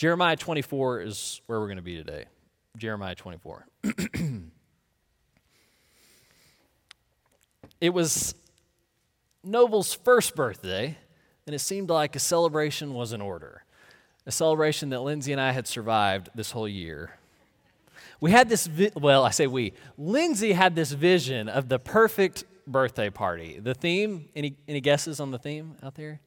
Jeremiah 24 is where we're going to be today. Jeremiah 24. it was Noble's first birthday, and it seemed like a celebration was in order. A celebration that Lindsay and I had survived this whole year. We had this, vi- well, I say we. Lindsay had this vision of the perfect birthday party. The theme, any, any guesses on the theme out there?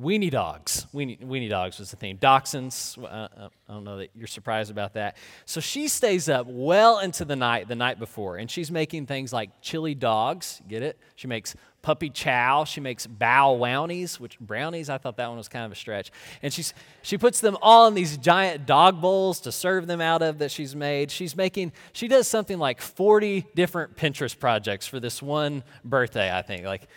Weenie dogs. Weenie, weenie dogs was the theme. Dachshunds. Uh, uh, I don't know that you're surprised about that. So she stays up well into the night, the night before, and she's making things like chili dogs. Get it? She makes puppy chow. She makes bow wownies, which brownies. I thought that one was kind of a stretch. And she's she puts them all in these giant dog bowls to serve them out of that she's made. She's making. She does something like 40 different Pinterest projects for this one birthday. I think like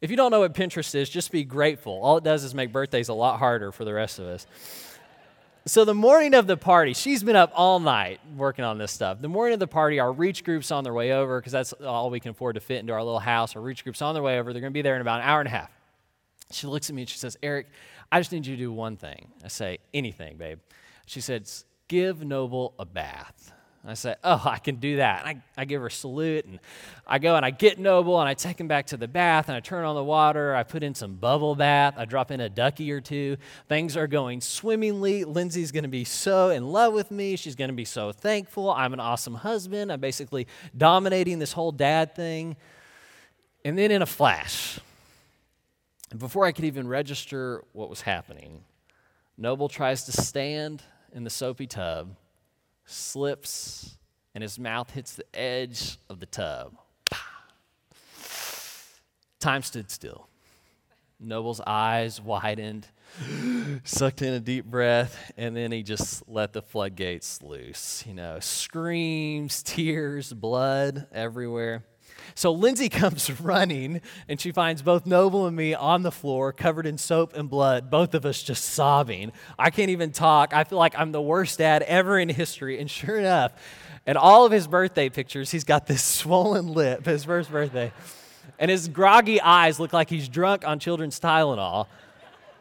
if you don't know what Pinterest is, just be grateful. All it does is make birthdays a lot harder for the rest of us. So, the morning of the party, she's been up all night working on this stuff. The morning of the party, our reach group's on their way over because that's all we can afford to fit into our little house. Our reach group's on their way over. They're going to be there in about an hour and a half. She looks at me and she says, Eric, I just need you to do one thing. I say, anything, babe. She says, give Noble a bath. I say, Oh, I can do that. And I, I give her a salute and I go and I get Noble and I take him back to the bath and I turn on the water. I put in some bubble bath. I drop in a ducky or two. Things are going swimmingly. Lindsay's going to be so in love with me. She's going to be so thankful. I'm an awesome husband. I'm basically dominating this whole dad thing. And then in a flash, before I could even register what was happening, Noble tries to stand in the soapy tub slips, and his mouth hits the edge of the tub. Time stood still. Noble's eyes widened, sucked in a deep breath, and then he just let the floodgates loose. You know, screams, tears, blood everywhere. So Lindsay comes running and she finds both Noble and me on the floor, covered in soap and blood, both of us just sobbing. I can't even talk. I feel like I'm the worst dad ever in history. And sure enough, in all of his birthday pictures, he's got this swollen lip, his first birthday. And his groggy eyes look like he's drunk on children's Tylenol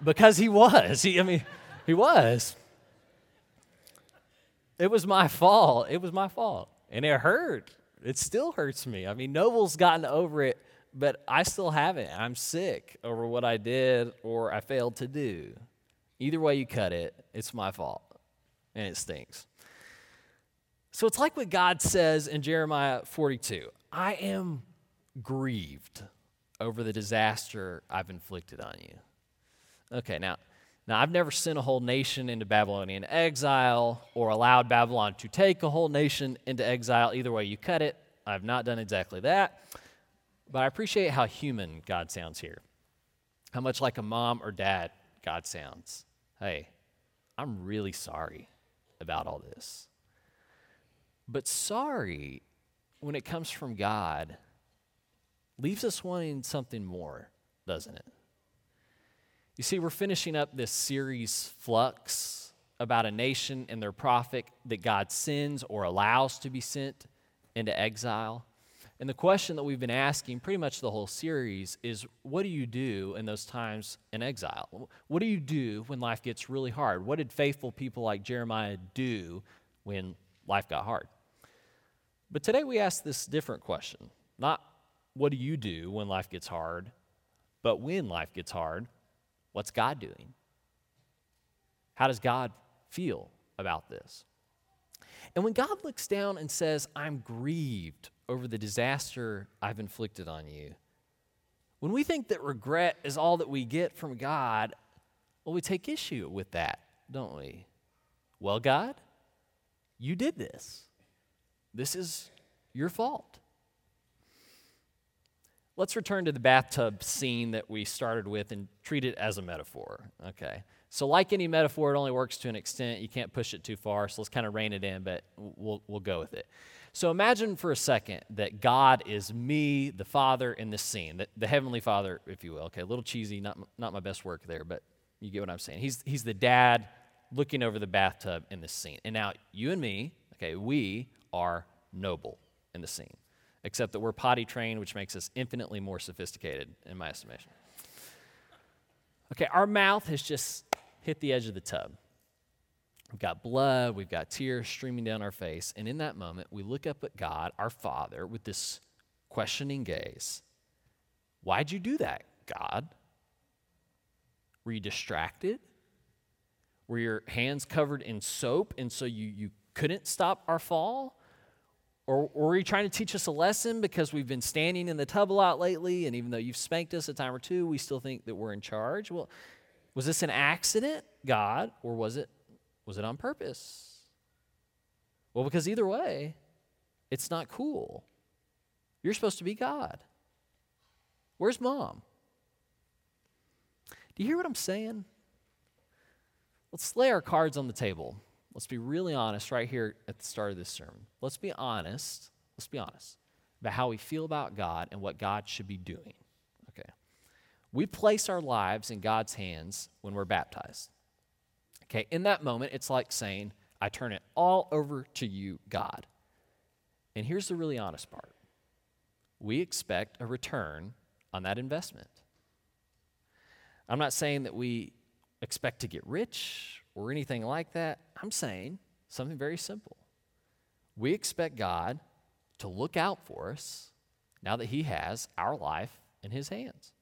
because he was. He, I mean, he was. It was my fault. It was my fault. And it hurt. It still hurts me. I mean, Noble's gotten over it, but I still haven't. I'm sick over what I did or I failed to do. Either way you cut it, it's my fault and it stinks. So it's like what God says in Jeremiah 42 I am grieved over the disaster I've inflicted on you. Okay, now now, I've never sent a whole nation into Babylonian exile or allowed Babylon to take a whole nation into exile. Either way you cut it, I've not done exactly that. But I appreciate how human God sounds here, how much like a mom or dad God sounds. Hey, I'm really sorry about all this. But sorry, when it comes from God, leaves us wanting something more, doesn't it? You see, we're finishing up this series, Flux, about a nation and their prophet that God sends or allows to be sent into exile. And the question that we've been asking pretty much the whole series is what do you do in those times in exile? What do you do when life gets really hard? What did faithful people like Jeremiah do when life got hard? But today we ask this different question not what do you do when life gets hard, but when life gets hard, What's God doing? How does God feel about this? And when God looks down and says, I'm grieved over the disaster I've inflicted on you, when we think that regret is all that we get from God, well, we take issue with that, don't we? Well, God, you did this. This is your fault. Let's return to the bathtub scene that we started with and treat it as a metaphor. Okay. So, like any metaphor, it only works to an extent. You can't push it too far. So, let's kind of rein it in, but we'll, we'll go with it. So, imagine for a second that God is me, the Father, in this scene, the, the Heavenly Father, if you will. Okay, a little cheesy, not, not my best work there, but you get what I'm saying. He's, he's the dad looking over the bathtub in this scene. And now, you and me, okay, we are noble in the scene except that we're potty trained, which makes us infinitely more sophisticated, in my estimation. Okay, our mouth has just hit the edge of the tub. We've got blood, we've got tears streaming down our face. And in that moment, we look up at God, our Father, with this questioning gaze. Why'd you do that, God? Were you distracted? Were your hands covered in soap and so you, you couldn't stop our fall? Or, were you trying to teach us a lesson because we've been standing in the tub a lot lately and even though you've spanked us a time or two, we still think that we're in charge? Well, was this an accident, God, or was it was it on purpose? Well, because either way, it's not cool. You're supposed to be God. Where's mom? Do you hear what I'm saying? Let's lay our cards on the table. Let's be really honest right here at the start of this sermon. Let's be honest. Let's be honest about how we feel about God and what God should be doing. Okay. We place our lives in God's hands when we're baptized. Okay, in that moment, it's like saying, I turn it all over to you, God. And here's the really honest part we expect a return on that investment. I'm not saying that we expect to get rich or anything like that. I'm saying something very simple. We expect God to look out for us now that He has our life in His hands.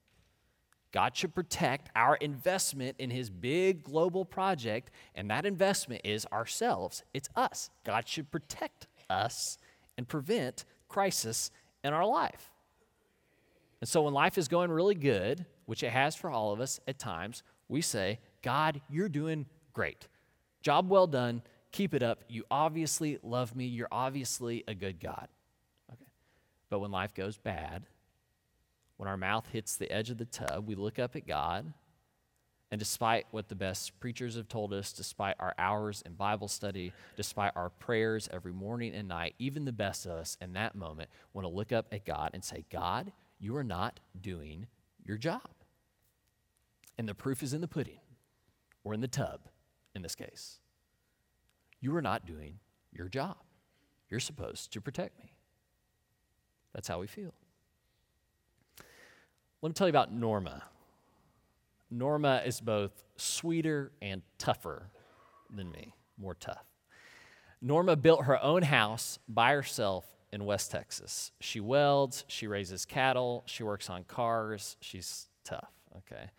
God should protect our investment in His big global project, and that investment is ourselves. It's us. God should protect us and prevent crisis in our life. And so when life is going really good, which it has for all of us at times, we say, God, you're doing great. Job well done. Keep it up. You obviously love me. You're obviously a good God. Okay. But when life goes bad, when our mouth hits the edge of the tub, we look up at God. And despite what the best preachers have told us, despite our hours in Bible study, despite our prayers every morning and night, even the best of us in that moment want to look up at God and say, God, you are not doing your job. And the proof is in the pudding, or in the tub in this case. You are not doing your job. You're supposed to protect me. That's how we feel. Let me tell you about Norma. Norma is both sweeter and tougher than me, more tough. Norma built her own house by herself in West Texas. She welds, she raises cattle, she works on cars. She's tough, okay?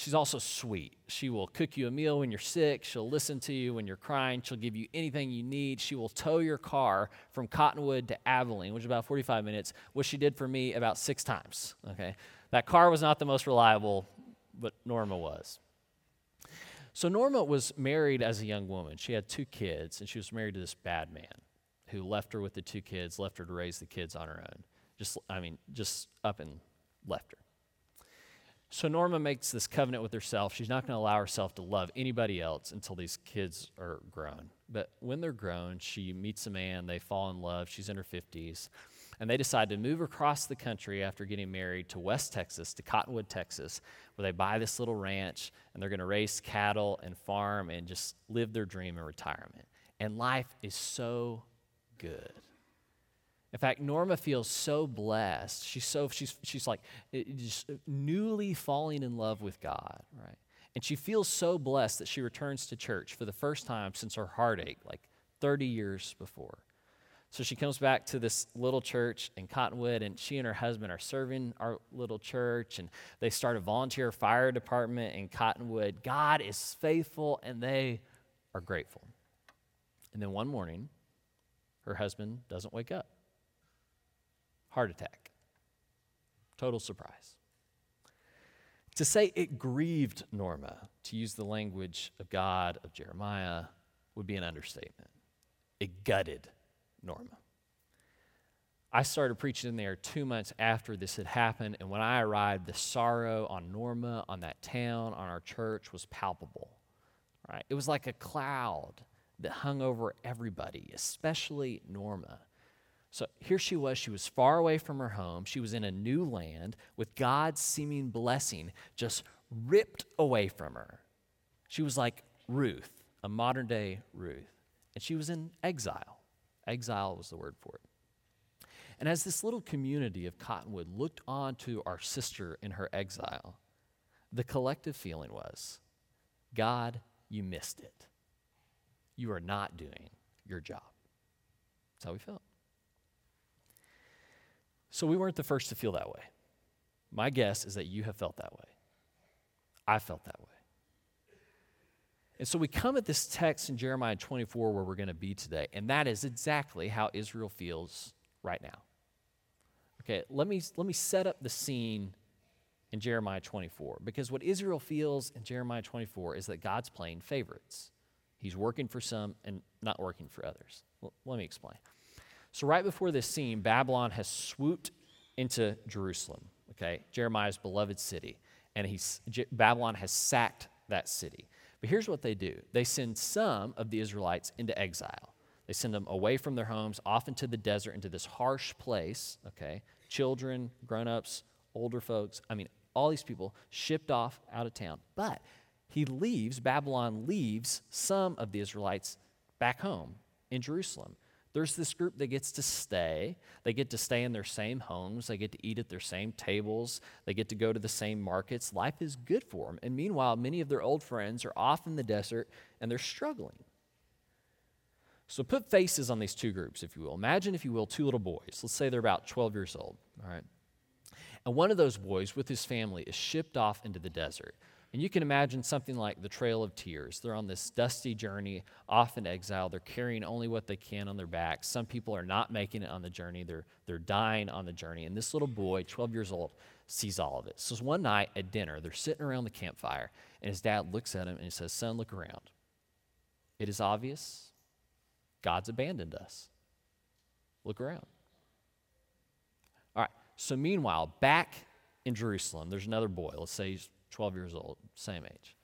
She's also sweet. She will cook you a meal when you're sick. She'll listen to you when you're crying. She'll give you anything you need. She will tow your car from Cottonwood to Abilene, which is about 45 minutes, which she did for me about six times. Okay. That car was not the most reliable, but Norma was. So Norma was married as a young woman. She had two kids, and she was married to this bad man who left her with the two kids, left her to raise the kids on her own. Just, I mean, just up and left her. So Norma makes this covenant with herself. She's not going to allow herself to love anybody else until these kids are grown. But when they're grown, she meets a man, they fall in love. She's in her 50s. And they decide to move across the country after getting married to West Texas, to Cottonwood, Texas, where they buy this little ranch and they're going to raise cattle and farm and just live their dream in retirement. And life is so good. In fact, Norma feels so blessed. She's so she's she's like just newly falling in love with God, right? And she feels so blessed that she returns to church for the first time since her heartache, like 30 years before. So she comes back to this little church in Cottonwood, and she and her husband are serving our little church, and they start a volunteer fire department in Cottonwood. God is faithful, and they are grateful. And then one morning, her husband doesn't wake up heart attack. Total surprise. To say it grieved Norma, to use the language of God, of Jeremiah, would be an understatement. It gutted Norma. I started preaching there two months after this had happened, and when I arrived, the sorrow on Norma, on that town, on our church was palpable. Right? It was like a cloud that hung over everybody, especially Norma. So here she was. She was far away from her home. She was in a new land with God's seeming blessing just ripped away from her. She was like Ruth, a modern day Ruth. And she was in exile. Exile was the word for it. And as this little community of Cottonwood looked on to our sister in her exile, the collective feeling was God, you missed it. you are not doing your job. That's how we felt. So we weren't the first to feel that way. My guess is that you have felt that way. I felt that way. And so we come at this text in Jeremiah 24 where we're going to be today, and that is exactly how Israel feels right now. Okay, let me, let me set up the scene in Jeremiah 24 because what Israel feels in Jeremiah 24 is that God's playing favorites. He's working for some and not working for others. Let me explain. So, right before this scene, Babylon has swooped into Jerusalem, okay, Jeremiah's beloved city, and he's, Babylon has sacked that city. But here's what they do they send some of the Israelites into exile. They send them away from their homes, off into the desert, into this harsh place, okay? Children, grown ups, older folks, I mean, all these people shipped off out of town. But he leaves, Babylon leaves some of the Israelites back home in Jerusalem. There's this group that gets to stay. They get to stay in their same homes. They get to eat at their same tables. They get to go to the same markets. Life is good for them. And meanwhile, many of their old friends are off in the desert and they're struggling. So put faces on these two groups, if you will. Imagine, if you will, two little boys. Let's say they're about 12 years old, all right? And one of those boys with his family is shipped off into the desert. And you can imagine something like the Trail of Tears. They're on this dusty journey, off in exile. They're carrying only what they can on their backs. Some people are not making it on the journey, they're, they're dying on the journey. And this little boy, 12 years old, sees all of it. So one night at dinner, they're sitting around the campfire, and his dad looks at him and he says, Son, look around. It is obvious God's abandoned us. Look around. All right, so meanwhile, back in Jerusalem, there's another boy. Let's say he's 12 years old, same age.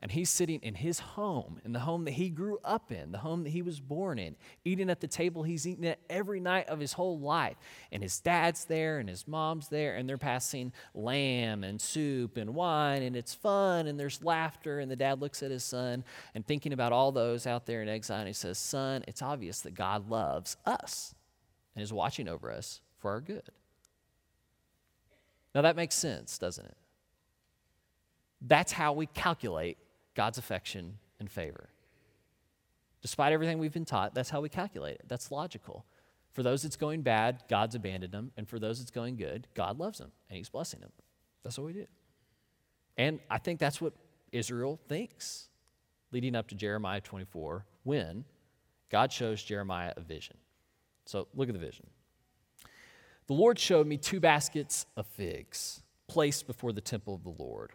And he's sitting in his home, in the home that he grew up in, the home that he was born in, eating at the table he's eaten at every night of his whole life. And his dad's there and his mom's there, and they're passing lamb and soup and wine, and it's fun, and there's laughter. And the dad looks at his son and thinking about all those out there in exile, and he says, Son, it's obvious that God loves us and is watching over us for our good. Now that makes sense, doesn't it? That's how we calculate God's affection and favor. Despite everything we've been taught, that's how we calculate it. That's logical. For those it's going bad, God's abandoned them. And for those it's going good, God loves them and He's blessing them. That's what we do. And I think that's what Israel thinks leading up to Jeremiah 24 when God shows Jeremiah a vision. So look at the vision. The Lord showed me two baskets of figs placed before the temple of the Lord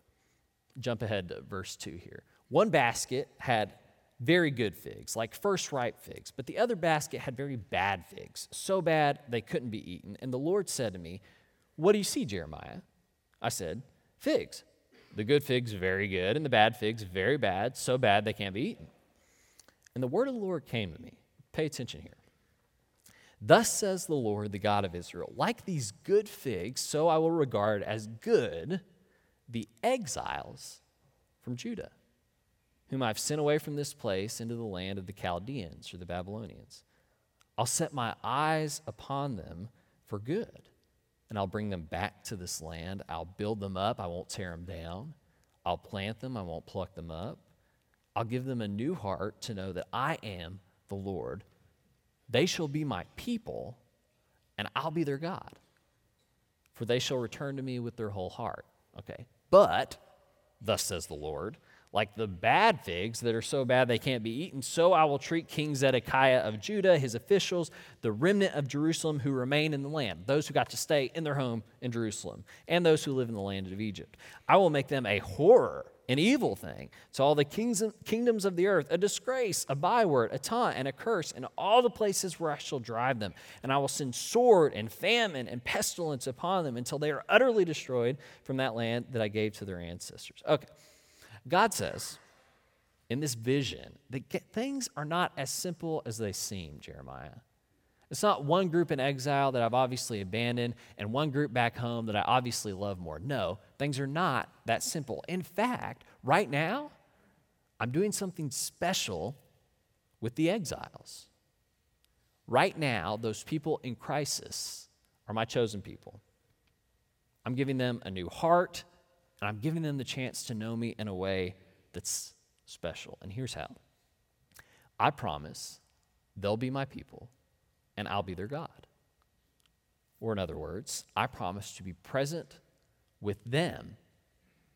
jump ahead to verse 2 here. One basket had very good figs, like first ripe figs, but the other basket had very bad figs, so bad they couldn't be eaten. And the Lord said to me, What do you see, Jeremiah? I said, Figs. The good figs, very good, and the bad figs, very bad, so bad they can't be eaten. And the word of the Lord came to me. Pay attention here. Thus says the Lord, the God of Israel, like these good figs, so I will regard as good the exiles from Judah, whom I've sent away from this place into the land of the Chaldeans or the Babylonians. I'll set my eyes upon them for good, and I'll bring them back to this land. I'll build them up, I won't tear them down. I'll plant them, I won't pluck them up. I'll give them a new heart to know that I am the Lord. They shall be my people, and I'll be their God. For they shall return to me with their whole heart. Okay, but, thus says the Lord, like the bad figs that are so bad they can't be eaten, so I will treat King Zedekiah of Judah, his officials, the remnant of Jerusalem who remain in the land, those who got to stay in their home in Jerusalem, and those who live in the land of Egypt. I will make them a horror, an evil thing, to all the kings, kingdoms of the earth, a disgrace, a byword, a taunt, and a curse in all the places where I shall drive them. And I will send sword and famine and pestilence upon them until they are utterly destroyed from that land that I gave to their ancestors. Okay. God says in this vision that things are not as simple as they seem, Jeremiah. It's not one group in exile that I've obviously abandoned and one group back home that I obviously love more. No, things are not that simple. In fact, right now, I'm doing something special with the exiles. Right now, those people in crisis are my chosen people. I'm giving them a new heart and I'm giving them the chance to know me in a way that's special. And here's how I promise they'll be my people and I'll be their God. Or, in other words, I promise to be present with them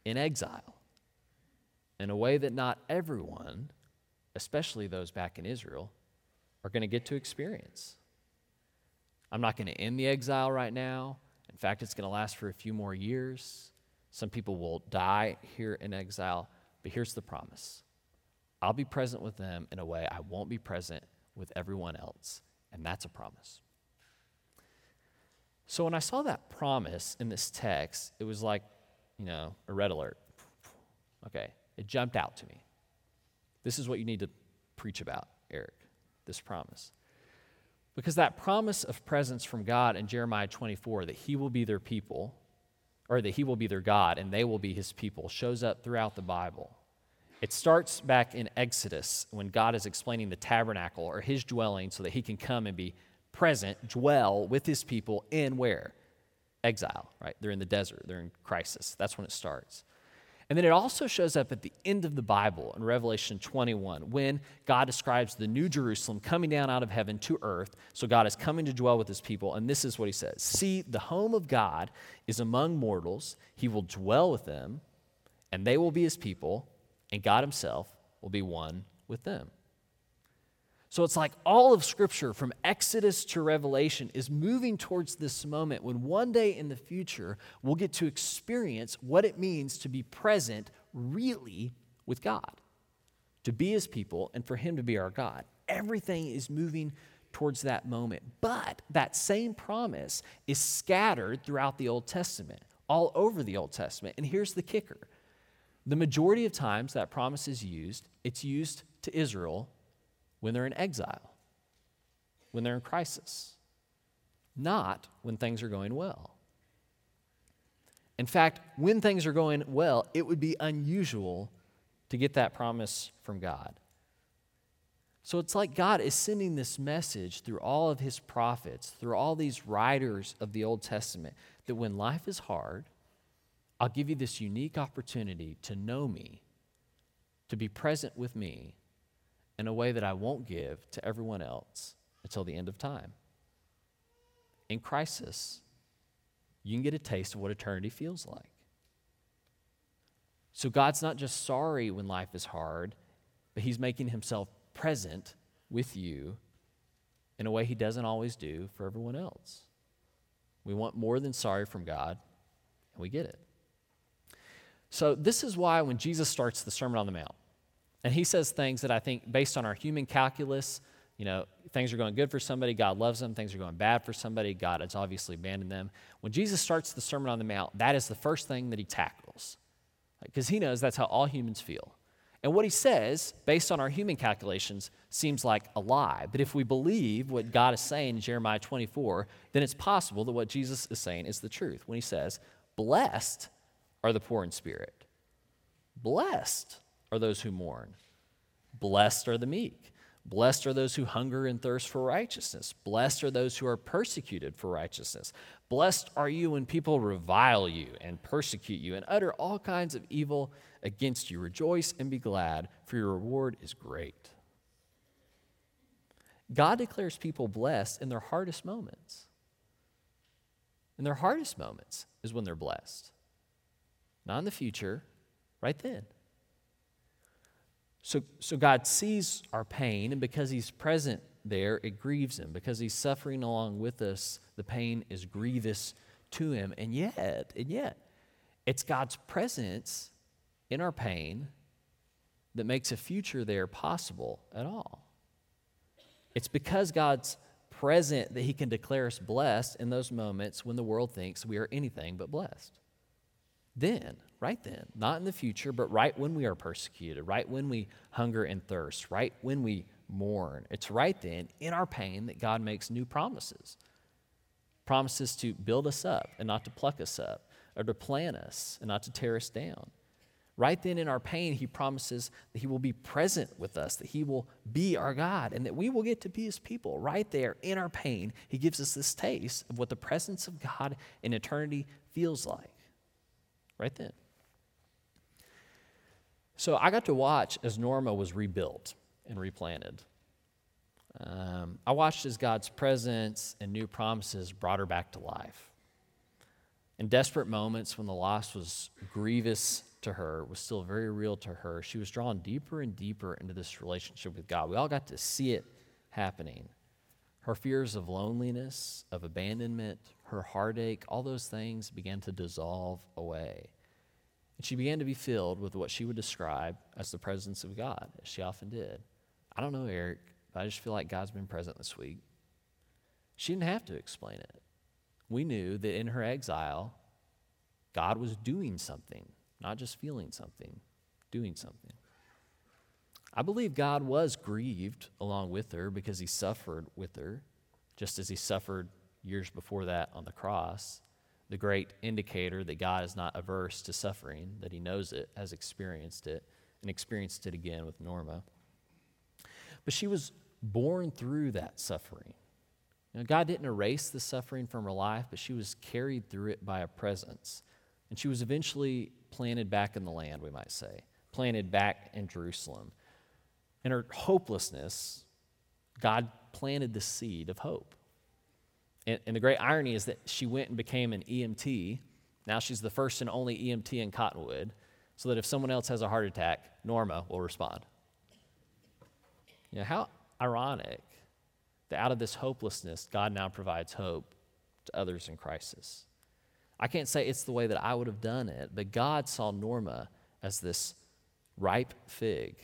in exile in a way that not everyone, especially those back in Israel, are going to get to experience. I'm not going to end the exile right now. In fact, it's going to last for a few more years. Some people will die here in exile. But here's the promise I'll be present with them in a way I won't be present with everyone else. And that's a promise. So when I saw that promise in this text, it was like, you know, a red alert. Okay, it jumped out to me. This is what you need to preach about, Eric, this promise. Because that promise of presence from God in Jeremiah 24, that he will be their people, or that he will be their God and they will be his people, shows up throughout the Bible. It starts back in Exodus when God is explaining the tabernacle or his dwelling so that he can come and be present, dwell with his people in where? Exile, right? They're in the desert, they're in crisis. That's when it starts. And then it also shows up at the end of the Bible in Revelation 21 when God describes the new Jerusalem coming down out of heaven to earth. So God is coming to dwell with his people. And this is what he says See, the home of God is among mortals, he will dwell with them, and they will be his people, and God himself will be one with them. So it's like all of Scripture from Exodus to Revelation is moving towards this moment when one day in the future we'll get to experience what it means to be present really with God, to be His people, and for Him to be our God. Everything is moving towards that moment. But that same promise is scattered throughout the Old Testament, all over the Old Testament. And here's the kicker the majority of times that promise is used, it's used to Israel when they're in exile, when they're in crisis, not when things are going well. In fact, when things are going well, it would be unusual to get that promise from God. So it's like God is sending this message through all of his prophets, through all these writers of the Old Testament, that when life is hard, I'll give you this unique opportunity to know me, to be present with me, in a way that I won't give to everyone else until the end of time. In crisis, you can get a taste of what eternity feels like. So God's not just sorry when life is hard, but He's making Himself present with you in a way He doesn't always do for everyone else. We want more than sorry from God, and we get it. So, this is why when Jesus starts the Sermon on the Mount, and he says things that I think, based on our human calculus, you know, things are going good for somebody, God loves them. Things are going bad for somebody, God has obviously abandoned them. When Jesus starts the Sermon on the Mount, that is the first thing that he tackles because he knows that's how all humans feel. And what he says, based on our human calculations, seems like a lie. But if we believe what God is saying in Jeremiah 24, then it's possible that what Jesus is saying is the truth when he says, Blessed are the poor in spirit. Blessed are those who mourn. Blessed are the meek. Blessed are those who hunger and thirst for righteousness. Blessed are those who are persecuted for righteousness. Blessed are you when people revile you and persecute you and utter all kinds of evil against you. Rejoice and be glad, for your reward is great. God declares people blessed in their hardest moments. In their hardest moments is when they're blessed. Not in the future, right then. So, so God sees our pain, and because He's present there, it grieves Him. Because He's suffering along with us, the pain is grievous to Him. And yet, and yet, it's God's presence in our pain that makes a future there possible at all. It's because God's present that He can declare us blessed in those moments when the world thinks we are anything but blessed. Then, right then, not in the future, but right when we are persecuted, right when we hunger and thirst, right when we mourn. It's right then, in our pain, that God makes new promises promises to build us up and not to pluck us up, or to plant us and not to tear us down. Right then, in our pain, He promises that He will be present with us, that He will be our God, and that we will get to be His people. Right there, in our pain, He gives us this taste of what the presence of God in eternity feels like right then. So I got to watch as Norma was rebuilt and replanted. Um, I watched as God's presence and new promises brought her back to life. In desperate moments when the loss was grievous to her, was still very real to her, she was drawn deeper and deeper into this relationship with God. We all got to see it happening. Her fears of loneliness, of abandonment, her heartache, all those things began to dissolve away. And she began to be filled with what she would describe as the presence of God, as she often did. I don't know, Eric, but I just feel like God's been present this week. She didn't have to explain it. We knew that in her exile, God was doing something, not just feeling something, doing something. I believe God was grieved along with her because he suffered with her, just as he suffered years before that on the cross. The great indicator that God is not averse to suffering, that he knows it, has experienced it, and experienced it again with Norma. But she was born through that suffering. God didn't erase the suffering from her life, but she was carried through it by a presence. And she was eventually planted back in the land, we might say, planted back in Jerusalem. In her hopelessness, God planted the seed of hope. And, and, the great irony is that she went and became an EMT. Now she's the first and only EMT in Cottonwood, so that if someone else has a heart attack, Norma will respond. You know, how ironic that out of this hopelessness, God now provides hope to others in crisis. I can't say it's the way that I would have done it, but God saw Norma as this ripe fig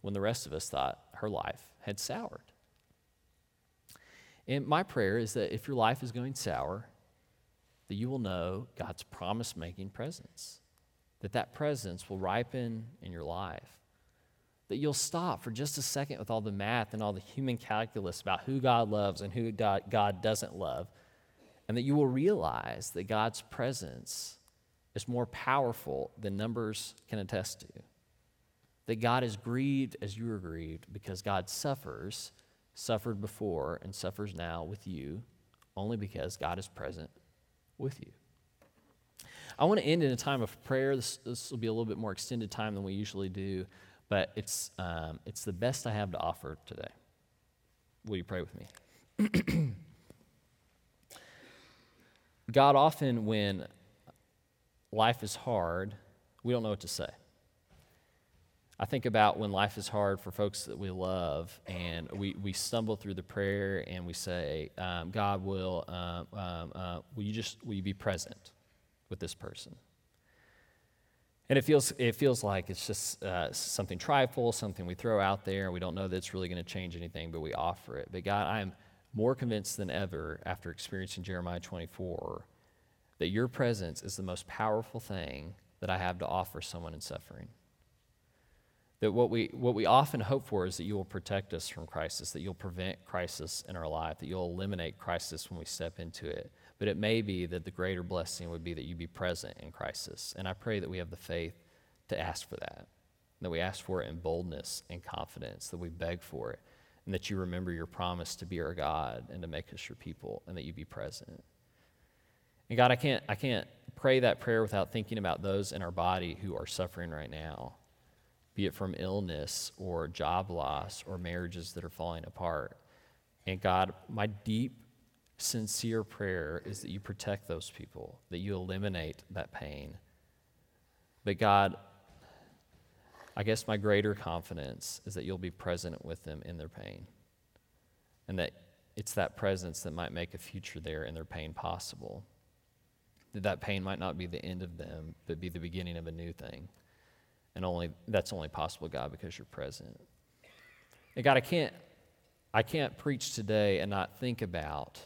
when the rest of us thought her life had soured. And my prayer is that if your life is going sour, that you will know God's promise making presence, that that presence will ripen in your life, that you'll stop for just a second with all the math and all the human calculus about who God loves and who God doesn't love, and that you will realize that God's presence is more powerful than numbers can attest to. That God is grieved as you are grieved because God suffers suffered before and suffers now with you only because God is present with you. I want to end in a time of prayer. This, this will be a little bit more extended time than we usually do, but it's, um, it's the best I have to offer today. Will you pray with me? God, often when life is hard, we don't know what to say. I think about when life is hard for folks that we love, and we, we stumble through the prayer and we say, um, God, will, um, um, uh, will you just will you be present with this person? And it feels, it feels like it's just uh, something trifle, something we throw out there, and we don't know that it's really going to change anything, but we offer it. But God, I am more convinced than ever after experiencing Jeremiah 24 that your presence is the most powerful thing that I have to offer someone in suffering. That what we, what we often hope for is that you will protect us from crisis, that you'll prevent crisis in our life, that you'll eliminate crisis when we step into it. But it may be that the greater blessing would be that you be present in crisis. And I pray that we have the faith to ask for that, that we ask for it in boldness and confidence, that we beg for it, and that you remember your promise to be our God and to make us your people, and that you be present. And God, I can't, I can't pray that prayer without thinking about those in our body who are suffering right now be it from illness or job loss or marriages that are falling apart. And God, my deep, sincere prayer is that you protect those people, that you eliminate that pain. But God, I guess my greater confidence is that you'll be present with them in their pain. And that it's that presence that might make a future there in their pain possible. That that pain might not be the end of them, but be the beginning of a new thing. And only that's only possible, God, because you're present. And God, I can't I can't preach today and not think about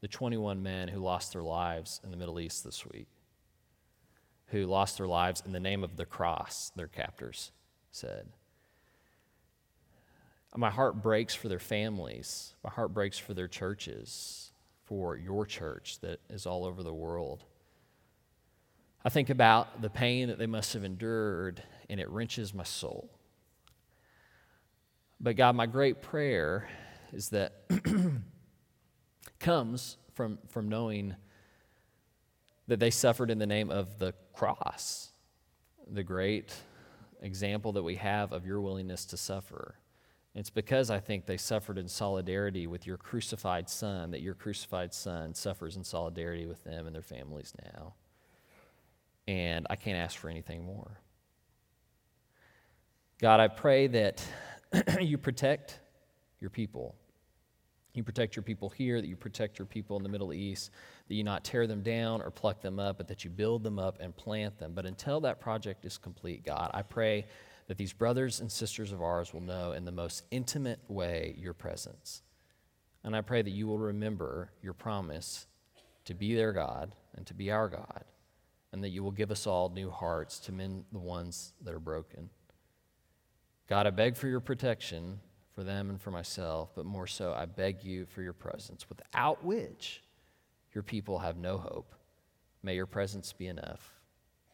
the 21 men who lost their lives in the Middle East this week, who lost their lives in the name of the cross, their captors said. My heart breaks for their families. My heart breaks for their churches, for your church that is all over the world. I think about the pain that they must have endured and it wrenches my soul. But God, my great prayer is that comes from, from knowing that they suffered in the name of the cross, the great example that we have of your willingness to suffer It's because I think they suffered in solidarity with your crucified son that your crucified son suffers in solidarity with them and their families now. And I can't ask for anything more. God, I pray that you protect your people. You protect your people here, that you protect your people in the Middle East, that you not tear them down or pluck them up, but that you build them up and plant them. But until that project is complete, God, I pray that these brothers and sisters of ours will know in the most intimate way your presence. And I pray that you will remember your promise to be their God and to be our God, and that you will give us all new hearts to mend the ones that are broken. God, I beg for your protection for them and for myself, but more so, I beg you for your presence, without which your people have no hope. May your presence be enough.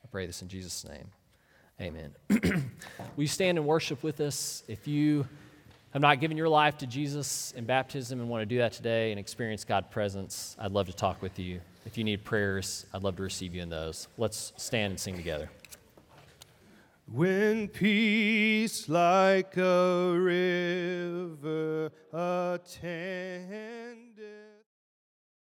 I pray this in Jesus' name. Amen. Will you stand and worship with us? If you have not given your life to Jesus in baptism and want to do that today and experience God's presence, I'd love to talk with you. If you need prayers, I'd love to receive you in those. Let's stand and sing together. When peace like a river attends.